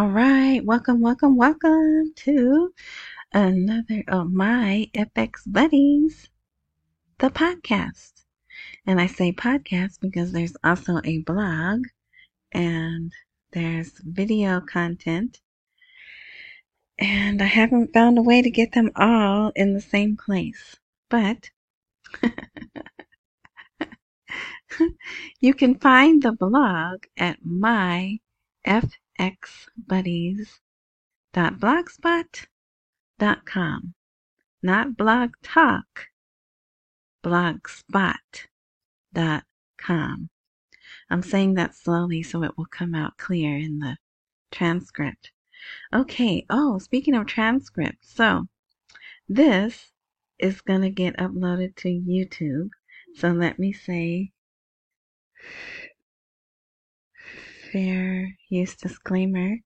All right, welcome, welcome, welcome to another of my FX Buddies, the podcast. And I say podcast because there's also a blog and there's video content. And I haven't found a way to get them all in the same place. But you can find the blog at my fxbuddies.blogspot.com. Not blog talk, blogspot.com. I'm saying that slowly so it will come out clear in the transcript. Okay, oh, speaking of transcript, so this is going to get uploaded to YouTube. So let me say fair use disclaimer.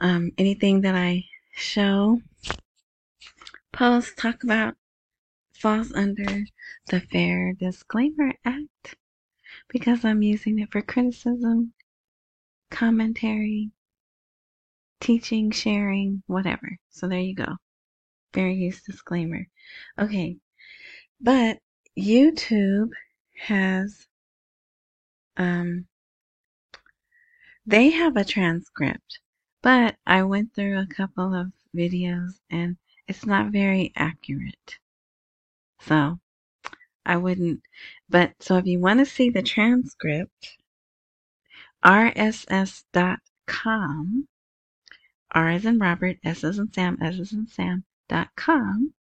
Um, anything that I show, post, talk about falls under the Fair Disclaimer Act because I'm using it for criticism, commentary, teaching, sharing, whatever. So there you go. Fair use disclaimer. Okay. But YouTube has um they have a transcript, but I went through a couple of videos and it's not very accurate. So I wouldn't, but so if you want to see the transcript, rss.com, R as in Robert, S as in Sam, S as in Sam.com.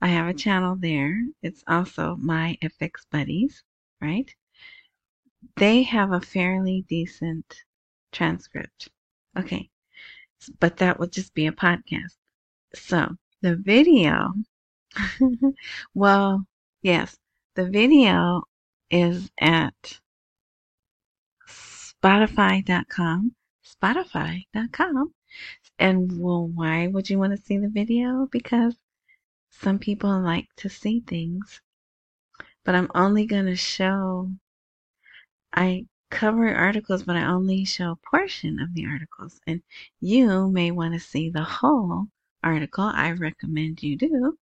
I have a channel there. It's also my FX Buddies, right? They have a fairly decent transcript. Okay. But that would just be a podcast. So the video, well, yes, the video is at spotify.com, spotify.com. And well, why would you want to see the video? Because some people like to see things, but I'm only going to show, I cover articles, but I only show a portion of the articles. And you may want to see the whole article. I recommend you do.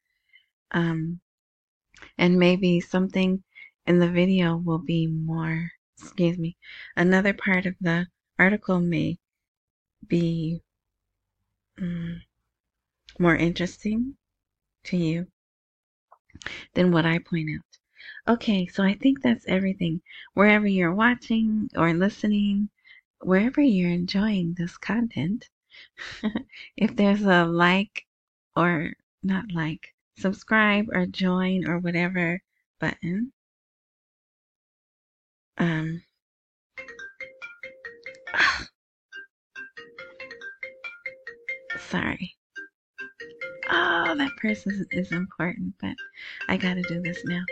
Um, and maybe something in the video will be more, excuse me, another part of the article may be um, more interesting to you than what I point out. Okay, so I think that's everything. Wherever you're watching or listening, wherever you're enjoying this content, if there's a like or not like, subscribe or join or whatever button, um, sorry. Oh, that person is important, but I gotta do this now.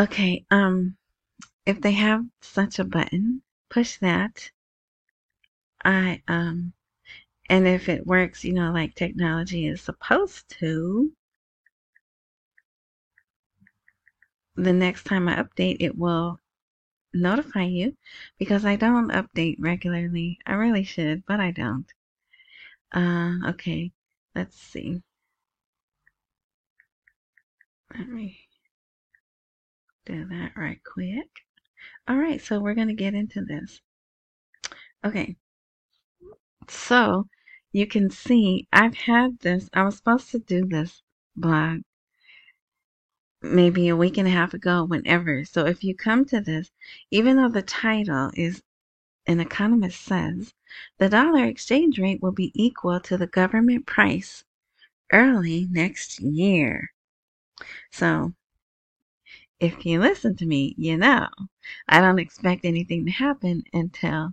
Okay, um, if they have such a button, push that. I, um, and if it works, you know, like technology is supposed to, the next time I update, it will notify you because I don't update regularly. I really should, but I don't. Uh, okay, let's see. Let me do that right quick. All right, so we're going to get into this. Okay, so you can see I've had this, I was supposed to do this blog maybe a week and a half ago, whenever. So if you come to this, even though the title is An Economist Says, the dollar exchange rate will be equal to the government price early next year. So if you listen to me, you know I don't expect anything to happen until,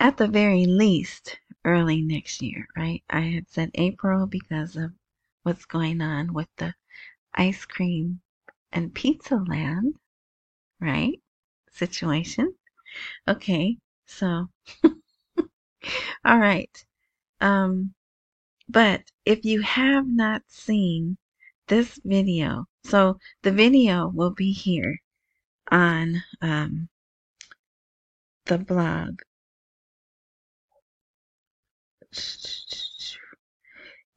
at the very least, early next year, right? I had said April because of what's going on with the ice cream and pizza land, right? Situation. Okay, so, all right. Um, but if you have not seen this video, so the video will be here on um, the blog.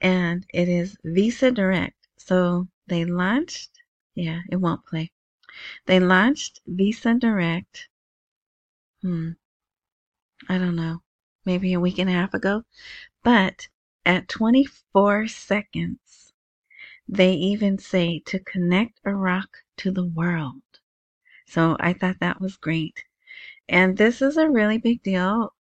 and it is Visa Direct. So they launched, yeah, it won't play. They launched Visa Direct, hmm, I don't know, maybe a week and a half ago. But at 24 seconds, they even say to connect Iraq to the world. So I thought that was great. And this is a really big deal,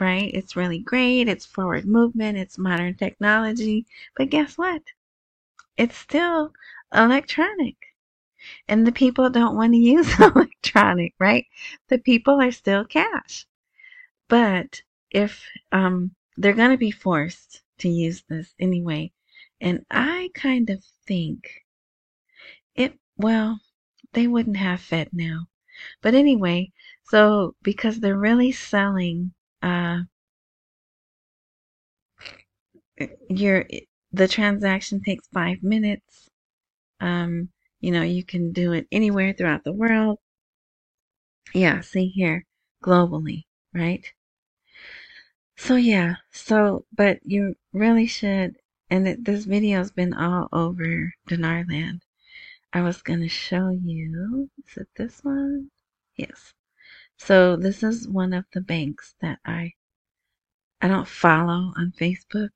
right? It's really great. It's forward movement. It's modern technology. But guess what? It's still electronic. And the people don't want to use electronic, right? The people are still cash. But if um, they're going to be forced to use this anyway, and I kind of think it, well, they wouldn't have Fed now. But anyway, so because they're really selling uh your the transaction takes five minutes. Um, you know, you can do it anywhere throughout the world. Yeah, see here, globally, right? So yeah, so but you really should and it, this video's been all over Dinarland. I was going to show you. Is it this one? Yes. So this is one of the banks that I I don't follow on Facebook,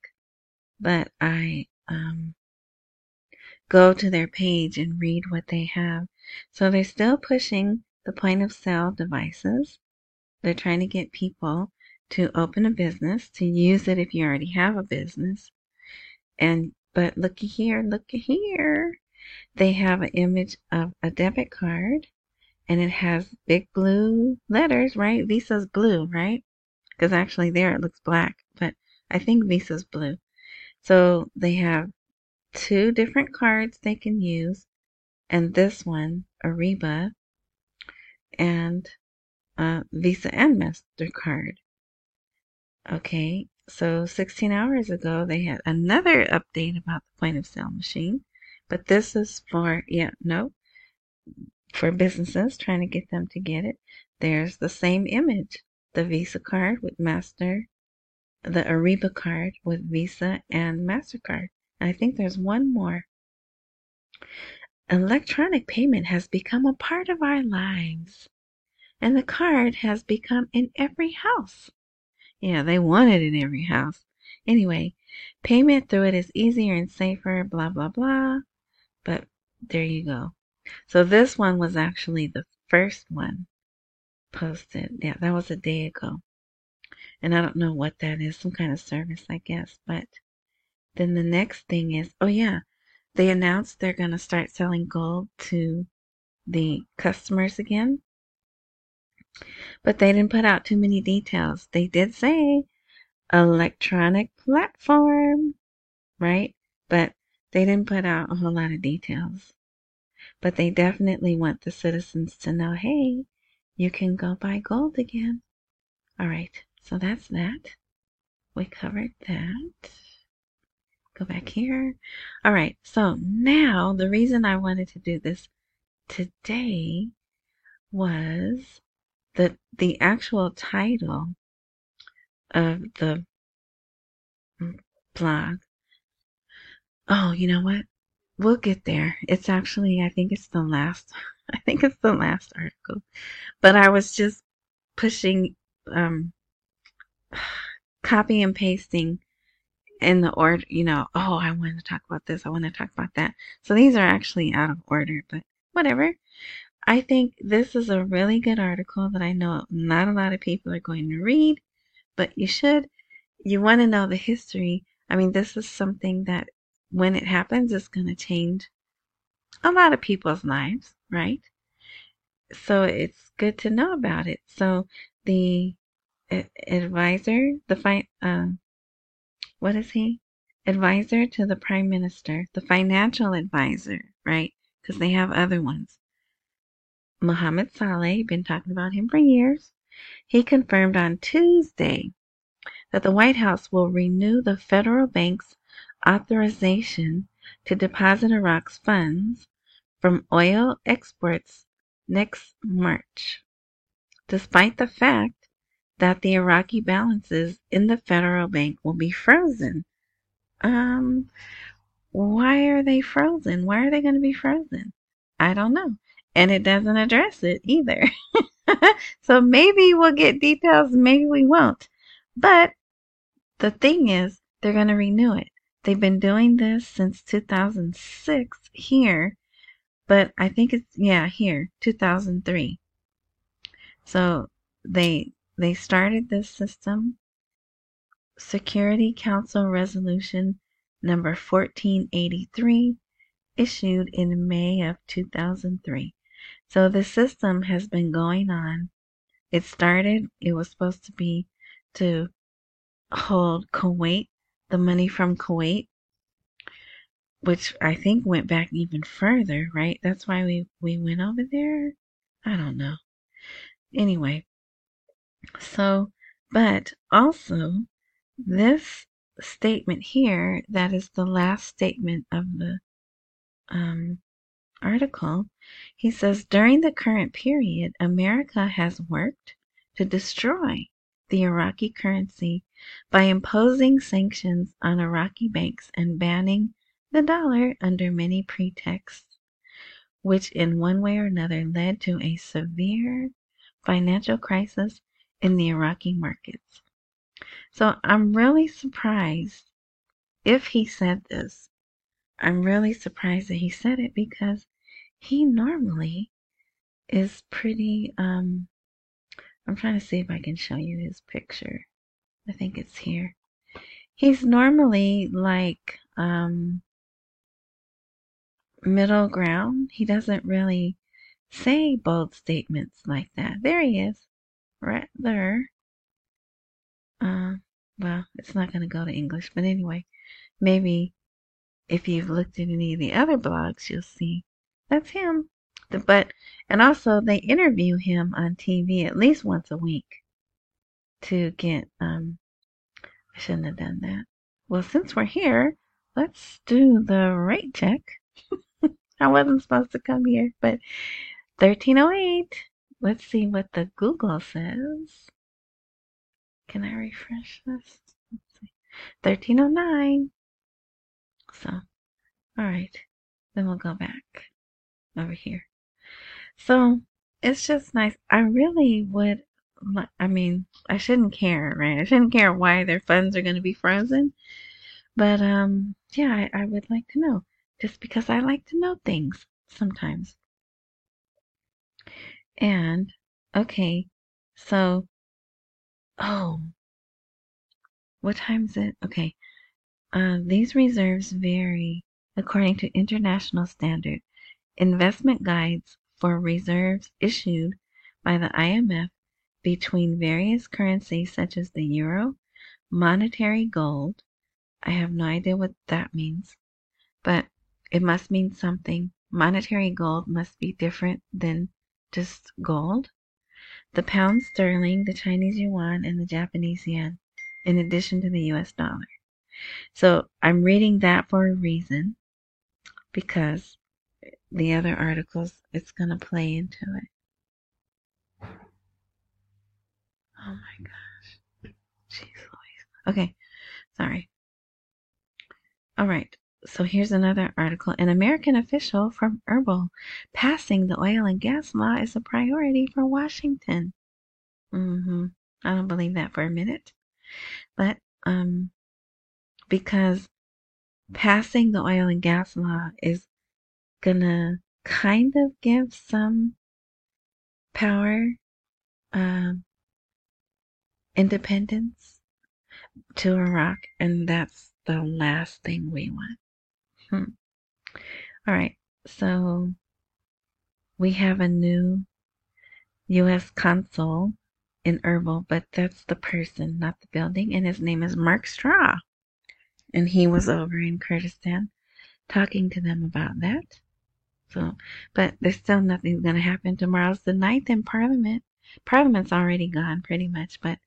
but I um, go to their page and read what they have. So they're still pushing the point of sale devices. They're trying to get people to open a business, to use it if you already have a business. And but looky here, looky here they have an image of a debit card and it has big blue letters, right? Visa's blue, right? Because actually there it looks black, but I think Visa's blue. So they have two different cards they can use, and this one, Ariba, and uh, Visa and MasterCard. Okay, so 16 hours ago, they had another update about the point of sale machine. But this is for, yeah, no, for businesses trying to get them to get it. There's the same image, the Visa card with Master, the Ariba card with Visa and MasterCard. And I think there's one more. Electronic payment has become a part of our lives. And the card has become in every house. Yeah, they want it in every house. Anyway, payment through it is easier and safer, blah, blah, blah. But there you go. So this one was actually the first one posted. Yeah, that was a day ago. And I don't know what that is, some kind of service, I guess. But then the next thing is, oh yeah, they announced they're going to start selling gold to the customers again. But they didn't put out too many details. They did say electronic platform, right? But they didn't put out a whole lot of details, but they definitely want the citizens to know hey, you can go buy gold again. All right, so that's that. We covered that. Go back here. All right, so now the reason I wanted to do this today was the the actual title of the blog Oh, you know what? We'll get there. It's actually, I think it's the last, I think it's the last article. But I was just pushing, um, copy and pasting in the order, you know, oh, I want to talk about this. I want to talk about that. So these are actually out of order, but whatever. I think this is a really good article that I know not a lot of people are going to read, but you should. You want to know the history. I mean, this is something that when it happens, it's going to change a lot of people's lives, right? So it's good to know about it. So the advisor, the fi- uh, what is he? Advisor to the prime minister, the financial advisor, right? Because they have other ones. Mohammed Saleh, been talking about him for years. He confirmed on Tuesday that the White House will renew the federal bank's authorization to deposit Iraq's funds from oil exports next March, despite the fact that the Iraqi balances in the federal bank will be frozen. Um, why are they frozen? Why are they going to be frozen? I don't know. And it doesn't address it either. so maybe we'll get details, maybe we won't. But the thing is, they're going to renew it. They've been doing this since 2006 here, but I think it's, yeah, here, 2003. So they, they started this system, Security Council Resolution number 1483, issued in May of 2003. So the system has been going on. It started, it was supposed to be to hold Kuwait, the money from Kuwait, which I think went back even further, right? That's why we, we went over there. I don't know. Anyway, so, but also this statement here, that is the last statement of the um, article, he says during the current period, America has worked to destroy the Iraqi currency by imposing sanctions on Iraqi banks and banning the dollar under many pretexts, which in one way or another led to a severe financial crisis in the Iraqi markets. So I'm really surprised if he said this. I'm really surprised that he said it because he normally is pretty um I'm trying to see if I can show you his picture. I think it's here. He's normally like um middle ground. He doesn't really say bold statements like that. There he is. Right there. Uh, well, it's not going to go to English, but anyway, maybe if you've looked at any of the other blogs, you'll see that's him. But and also they interview him on TV at least once a week to get um I shouldn't have done that. Well, since we're here, let's do the rate check. I wasn't supposed to come here, but 1308. Let's see what the Google says. Can I refresh this? Let's see. 1309. So, alright. Then we'll go back over here. So, it's just nice. I really would, I mean, I shouldn't care, right? I shouldn't care why their funds are going to be frozen. But, um, yeah, I, I would like to know. Just because I like to know things sometimes. And, okay, so Oh, what time is it? Okay. Uh, these reserves vary according to international standard. Investment guides for reserves issued by the IMF between various currencies such as the euro, monetary gold. I have no idea what that means, but it must mean something. Monetary gold must be different than just gold the pound sterling, the Chinese yuan, and the Japanese yen, in addition to the US dollar. So I'm reading that for a reason because the other articles, it's going to play into it. Oh my gosh. Jeez Louise. Okay, sorry. All right. So here's another article. An American official from Erbil passing the oil and gas law is a priority for Washington. Mm-hmm. I don't believe that for a minute. But um, because passing the oil and gas law is gonna kind of give some power, um, independence to Iraq, and that's the last thing we want. Hmm. All right, so we have a new U.S. consul in Erbil, but that's the person, not the building, and his name is Mark Stroh. And he was over in Kurdistan talking to them about that. So, but there's still nothing's going to happen. Tomorrow's the ninth in Parliament. Parliament's already gone pretty much, but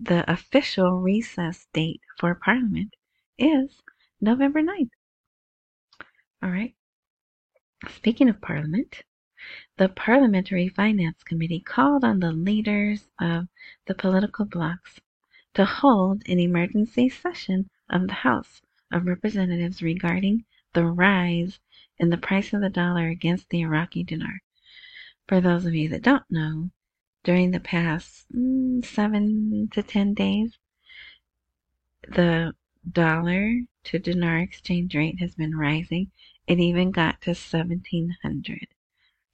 the official recess date for Parliament is November 9th. All right. Speaking of Parliament, the Parliamentary Finance Committee called on the leaders of the political blocs to hold an emergency session of the House of Representatives regarding the rise in the price of the dollar against the Iraqi dinar. For those of you that don't know, during the past mm, seven to ten days, the dollar to dinar exchange rate has been rising. It even got to 1700.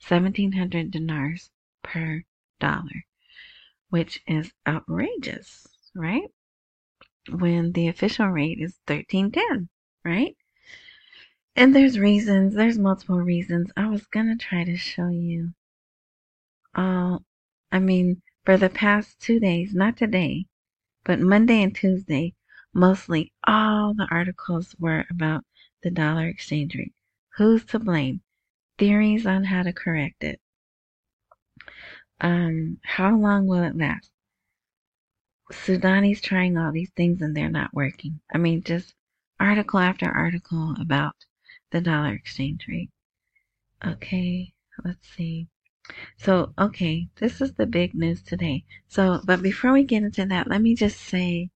1700 dinars per dollar, which is outrageous, right? When the official rate is 1310, right? And there's reasons, there's multiple reasons. I was going to try to show you all, I mean, for the past two days, not today, but Monday and Tuesday, mostly all the articles were about the dollar exchange rate. Who's to blame? Theories on how to correct it. Um, how long will it last? Sudani's trying all these things and they're not working. I mean, just article after article about the dollar exchange rate. Okay, let's see. So, okay, this is the big news today. So, but before we get into that, let me just say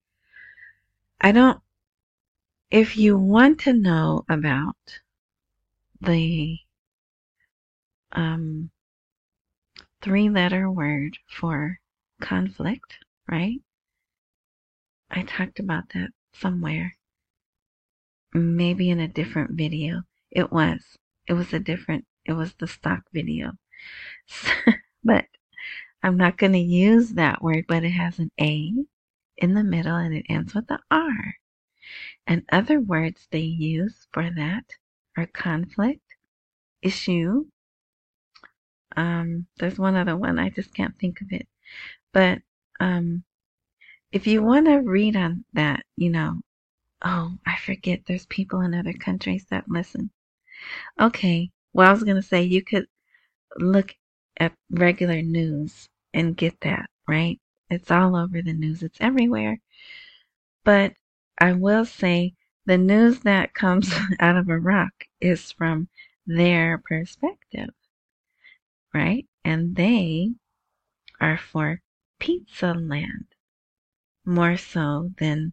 I don't, if you want to know about the um, three letter word for conflict, right? I talked about that somewhere. Maybe in a different video. It was. It was a different, it was the stock video. but I'm not going to use that word, but it has an A in the middle and it ends with the R. And other words they use for that are conflict, issue. Um, there's one other one, I just can't think of it. But um, if you want to read on that, you know, oh, I forget there's people in other countries that listen. Okay, well, I was going to say you could look at regular news and get that, right? It's all over the news. It's everywhere. But I will say the news that comes out of Iraq is from their perspective, right? And they are for pizza land more so than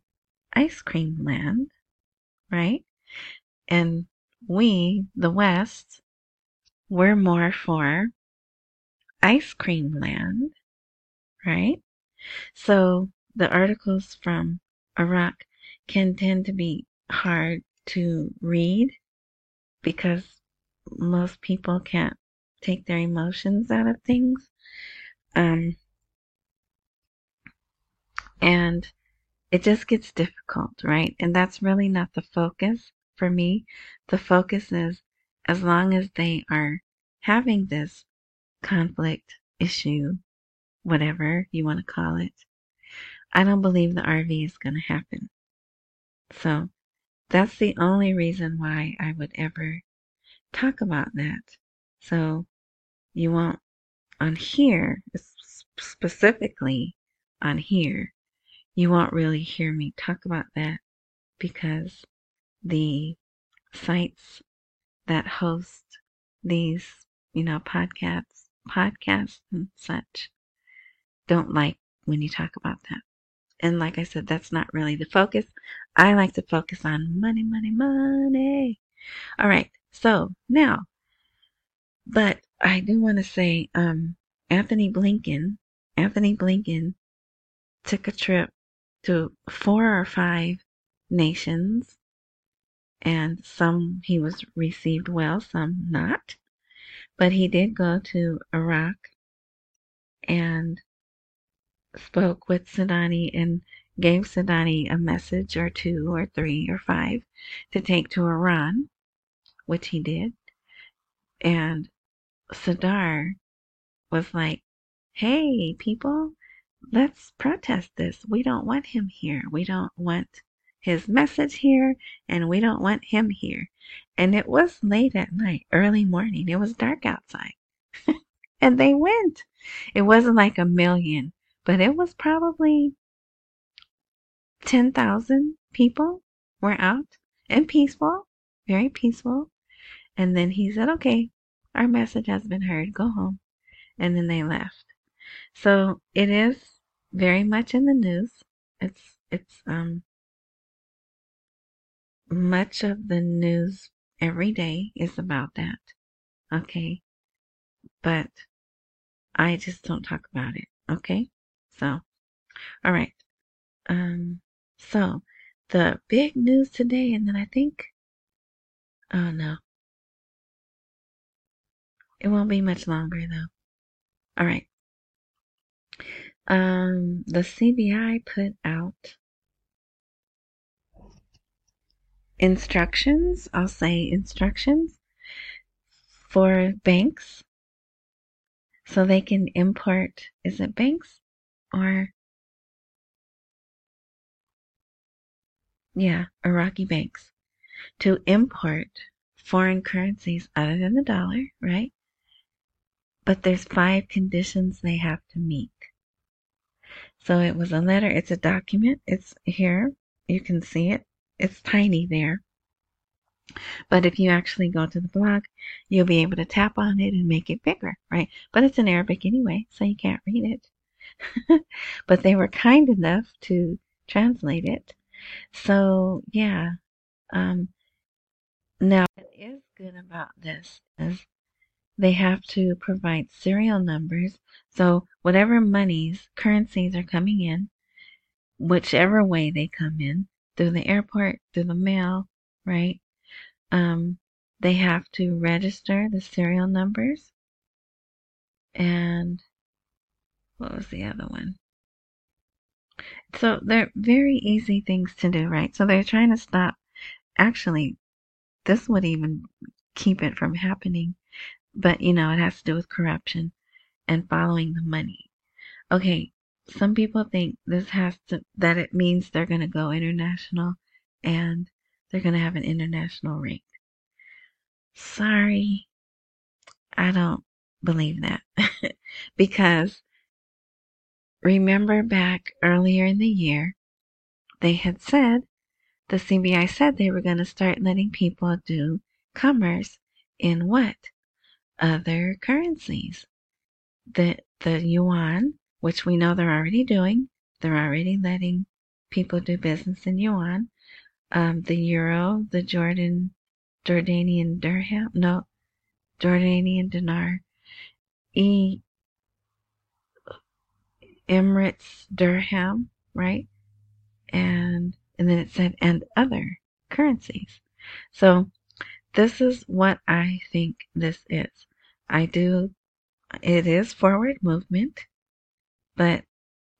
ice cream land, right? And we, the West, we're more for ice cream land, right? So the articles from Iraq can tend to be hard to read because most people can't take their emotions out of things. Um, and it just gets difficult, right? And that's really not the focus for me. The focus is as long as they are having this conflict issue whatever you want to call it. I don't believe the RV is going to happen. So that's the only reason why I would ever talk about that. So you won't, on here, specifically on here, you won't really hear me talk about that because the sites that host these, you know, podcasts, podcasts and such don't like when you talk about that. And like I said, that's not really the focus. I like to focus on money, money, money. All right. So now, but I do want to say, um, Antony Blinken, Anthony Blinken took a trip to four or five nations and some he was received well, some not. But he did go to Iraq and spoke with Sudani and gave Sudani a message or two or three or five to take to Iran, which he did. And Sadr was like, hey, people, let's protest this. We don't want him here. We don't want his message here, and we don't want him here. And it was late at night, early morning. It was dark outside. and they went. It wasn't like a million but it was probably 10,000 people were out and peaceful, very peaceful. And then he said, okay, our message has been heard. Go home. And then they left. So it is very much in the news. It's, it's, um, much of the news every day is about that. Okay. But I just don't talk about it. Okay. So, all right. Um, so the big news today, and then I think, oh no, it won't be much longer though. All right. Um, the CBI put out instructions, I'll say instructions for banks so they can import, is it banks or, yeah, Iraqi banks to import foreign currencies other than the dollar, right? But there's five conditions they have to meet. So it was a letter, it's a document, it's here, you can see it it's tiny there. But if you actually go to the blog, you'll be able to tap on it and make it bigger, right? But it's in Arabic anyway, so you can't read it. but they were kind enough to translate it. So, yeah. Um, now, what is good about this is they have to provide serial numbers. So, whatever monies, currencies are coming in, whichever way they come in, through the airport, through the mail, right? Um, they have to register the serial numbers. And what was the other one? So they're very easy things to do, right? So they're trying to stop. Actually, this would even keep it from happening. But, you know, it has to do with corruption and following the money. Okay, some people think this has to that it means they're going to go international and they're going to have an international rate. Sorry, I don't believe that because remember back earlier in the year, they had said the CBI said they were going to start letting people do commerce in what other currencies. The the yuan which we know they're already doing. They're already letting people do business in yuan. Um, the euro, the Jordan, Jordanian dirham, no, Jordanian dinar, e, Emirates dirham, right? And and then it said and other currencies. So this is what I think this is. I do. It is forward movement but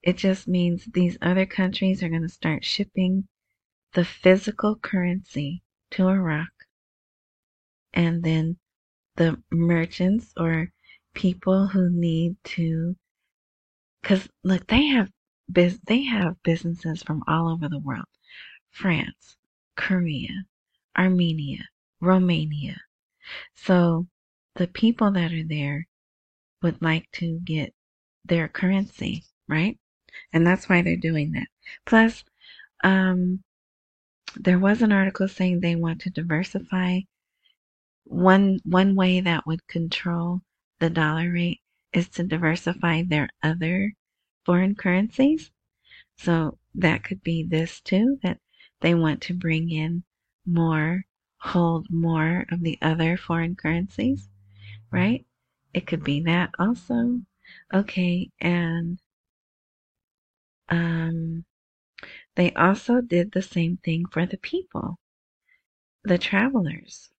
it just means these other countries are going to start shipping the physical currency to Iraq. And then the merchants or people who need to, because look, they have biz, they have businesses from all over the world, France, Korea, Armenia, Romania. So the people that are there would like to get their currency, right? And that's why they're doing that. Plus, um, there was an article saying they want to diversify. One one way that would control the dollar rate is to diversify their other foreign currencies. So that could be this too, that they want to bring in more, hold more of the other foreign currencies, right? It could be that also. Okay, and um, they also did the same thing for the people, the travelers.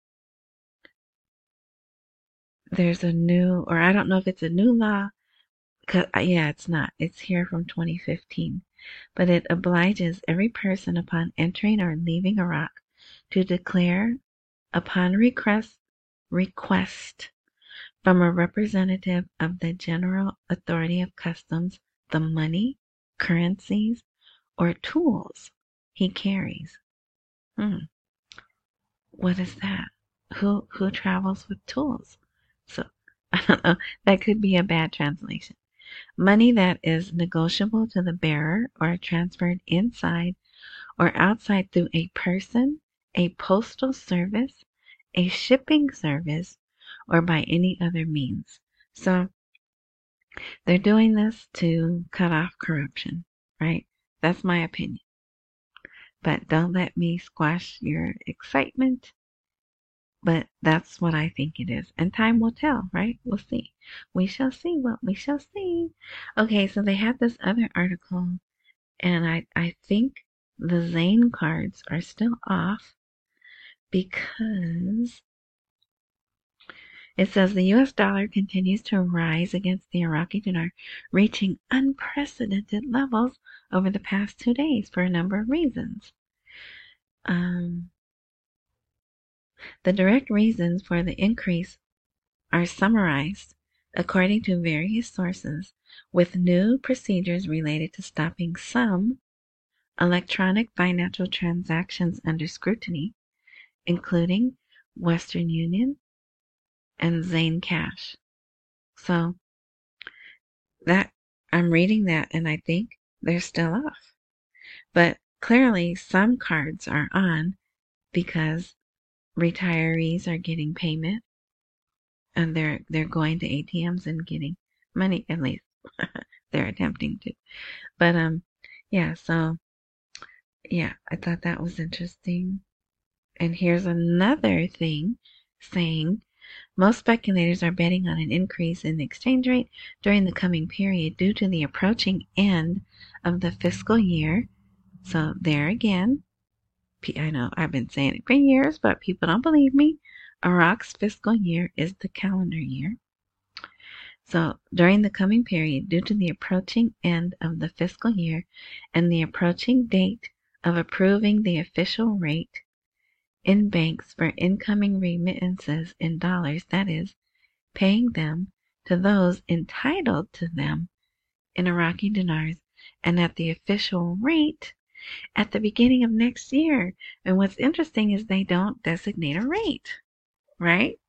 There's a new, or I don't know if it's a new law. Cause, uh, yeah, it's not. It's here from 2015. But it obliges every person upon entering or leaving Iraq to declare upon request, request from a representative of the General Authority of Customs the money, currencies, or tools he carries. Hmm. What is that? Who who travels with tools? So I don't know. That could be a bad translation. Money that is negotiable to the bearer or transferred inside or outside through a person, a postal service, a shipping service, or by any other means. So they're doing this to cut off corruption, right? That's my opinion. But don't let me squash your excitement. But that's what I think it is. And time will tell, right? We'll see. We shall see what we shall see. Okay, so they had this other article, and I, I think the Zain cards are still off because it says the US dollar continues to rise against the Iraqi dinar, reaching unprecedented levels over the past two days for a number of reasons. Um, the direct reasons for the increase are summarized according to various sources with new procedures related to stopping some electronic financial transactions under scrutiny, including Western Union and Zain Cash. So that I'm reading that and I think they're still off. But clearly some cards are on because retirees are getting payment and they're they're going to ATMs and getting money at least they're attempting to. But um yeah, so yeah, I thought that was interesting. And here's another thing saying most speculators are betting on an increase in the exchange rate during the coming period due to the approaching end of the fiscal year. So, there again, I know I've been saying it for years, but people don't believe me. Iraq's fiscal year is the calendar year. So, during the coming period, due to the approaching end of the fiscal year and the approaching date of approving the official rate in banks for incoming remittances in dollars, that is, paying them to those entitled to them in Iraqi dinars and at the official rate at the beginning of next year. And what's interesting is they don't designate a rate, right?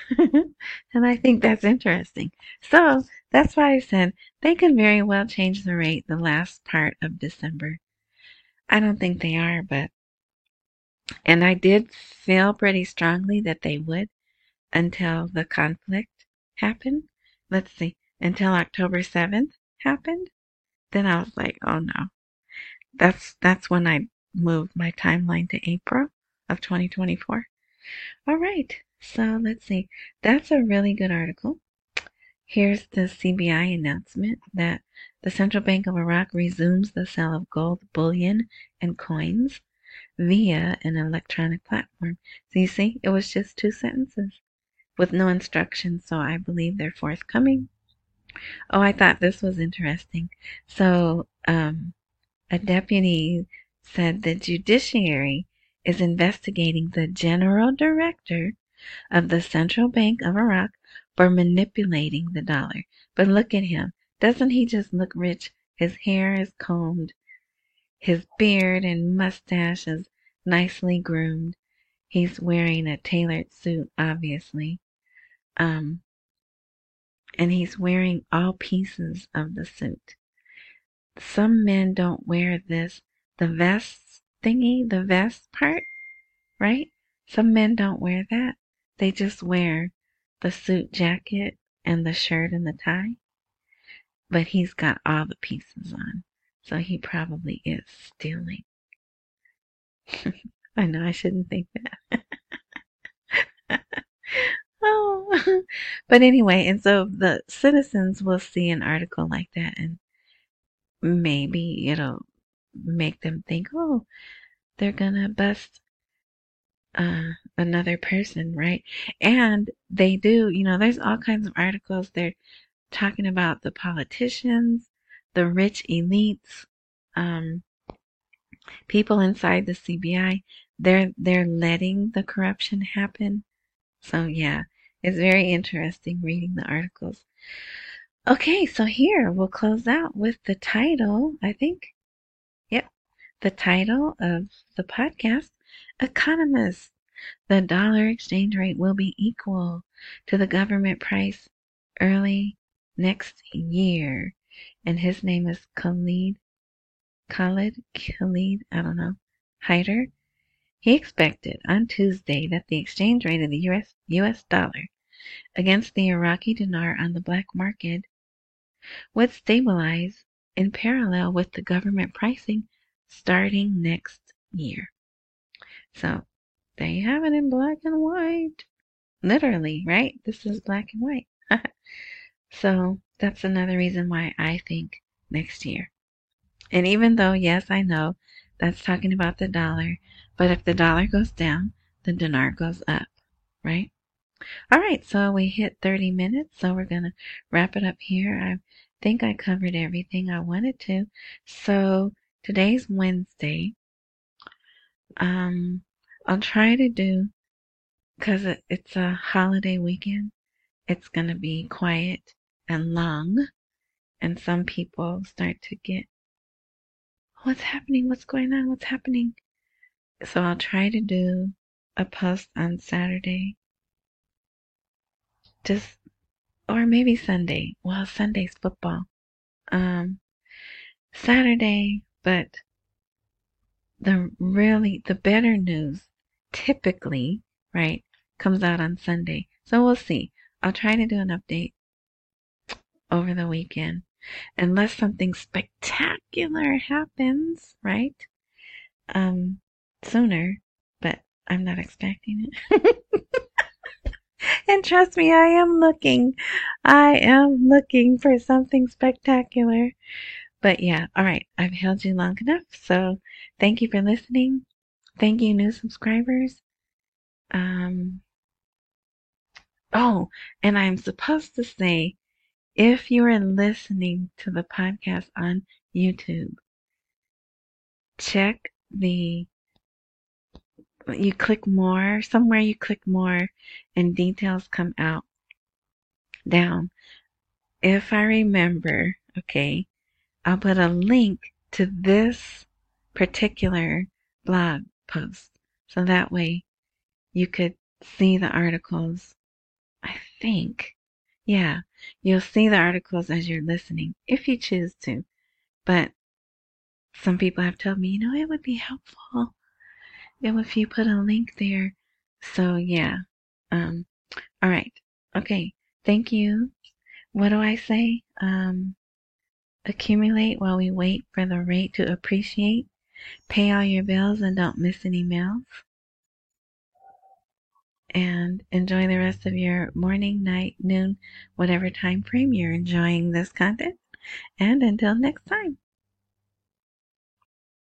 and I think that's interesting. So that's why I said they can very well change the rate the last part of December. I don't think they are, but and I did feel pretty strongly that they would until the conflict happened. Let's see, until October 7th happened. Then I was like, oh no. That's that's when I moved my timeline to April of 2024. All right. So let's see. That's a really good article. Here's the CBI announcement that the Central Bank of Iraq resumes the sale of gold bullion and coins via an electronic platform. So you see, it was just two sentences with no instructions, so I believe they're forthcoming. Oh, I thought this was interesting. So, um, a deputy said the judiciary is investigating the general director of the Central Bank of Iraq for manipulating the dollar. But look at him. Doesn't he just look rich? His hair is combed. His beard and mustache is nicely groomed. He's wearing a tailored suit, obviously. Um, and he's wearing all pieces of the suit. Some men don't wear this, the vest thingy, the vest part, right? Some men don't wear that. They just wear the suit jacket and the shirt and the tie. But he's got all the pieces on. So he probably is stealing. I know I shouldn't think that. oh, but anyway, and so the citizens will see an article like that and maybe it'll make them think, oh, they're gonna bust uh, another person, right? And they do, you know, there's all kinds of articles. They're talking about the politicians, the rich elites, um, people inside the CBI. They're they're letting the corruption happen. So yeah, it's very interesting reading the articles. Okay, so here we'll close out with the title, I think. Yep, the title of the podcast Economists. The dollar exchange rate will be equal to the government price early next year. And his name is Khaled, Khaled, Khaled, I don't know, Haider. He expected on Tuesday that the exchange rate of the US, US dollar against the Iraqi dinar on the black market would stabilize in parallel with the government pricing starting next year. So they have it in black and white. Literally, right? This is black and white. so that's another reason why I think next year. And even though, yes, I know that's talking about the dollar, but if the dollar goes down, the dinar goes up, right? All right, so we hit 30 minutes, so we're going to wrap it up here. I think I covered everything I wanted to. So today's Wednesday. Um, I'll try to do, because it, it's a holiday weekend, it's going to be quiet and long, and some people start to get, what's happening? What's going on? What's happening? So I'll try to do a post on Saturday. Just, or maybe Sunday. Well, Sunday's football. Um, Saturday, but the really, the better news typically, right, comes out on Sunday. So we'll see. I'll try to do an update over the weekend. Unless something spectacular happens, right? Um, sooner, but I'm not expecting it. and trust me, I am looking. I am looking for something spectacular. But yeah, all right. I've held you long enough. So thank you for listening. Thank you, new subscribers. Um, oh, and I'm supposed to say, if you are listening to the podcast on YouTube, check the you click more somewhere you click more and details come out down if i remember okay i'll put a link to this particular blog post. So that way you could see the articles. I think. Yeah, you'll see the articles as you're listening if you choose to. But some people have told me, you know, it would be helpful if you put a link there. So yeah. Um, all right. Okay. Thank you. What do I say? Um, accumulate while we wait for the rate to appreciate. Pay all your bills and don't miss any meals. And enjoy the rest of your morning, night, noon, whatever time frame you're enjoying this content. And until next time.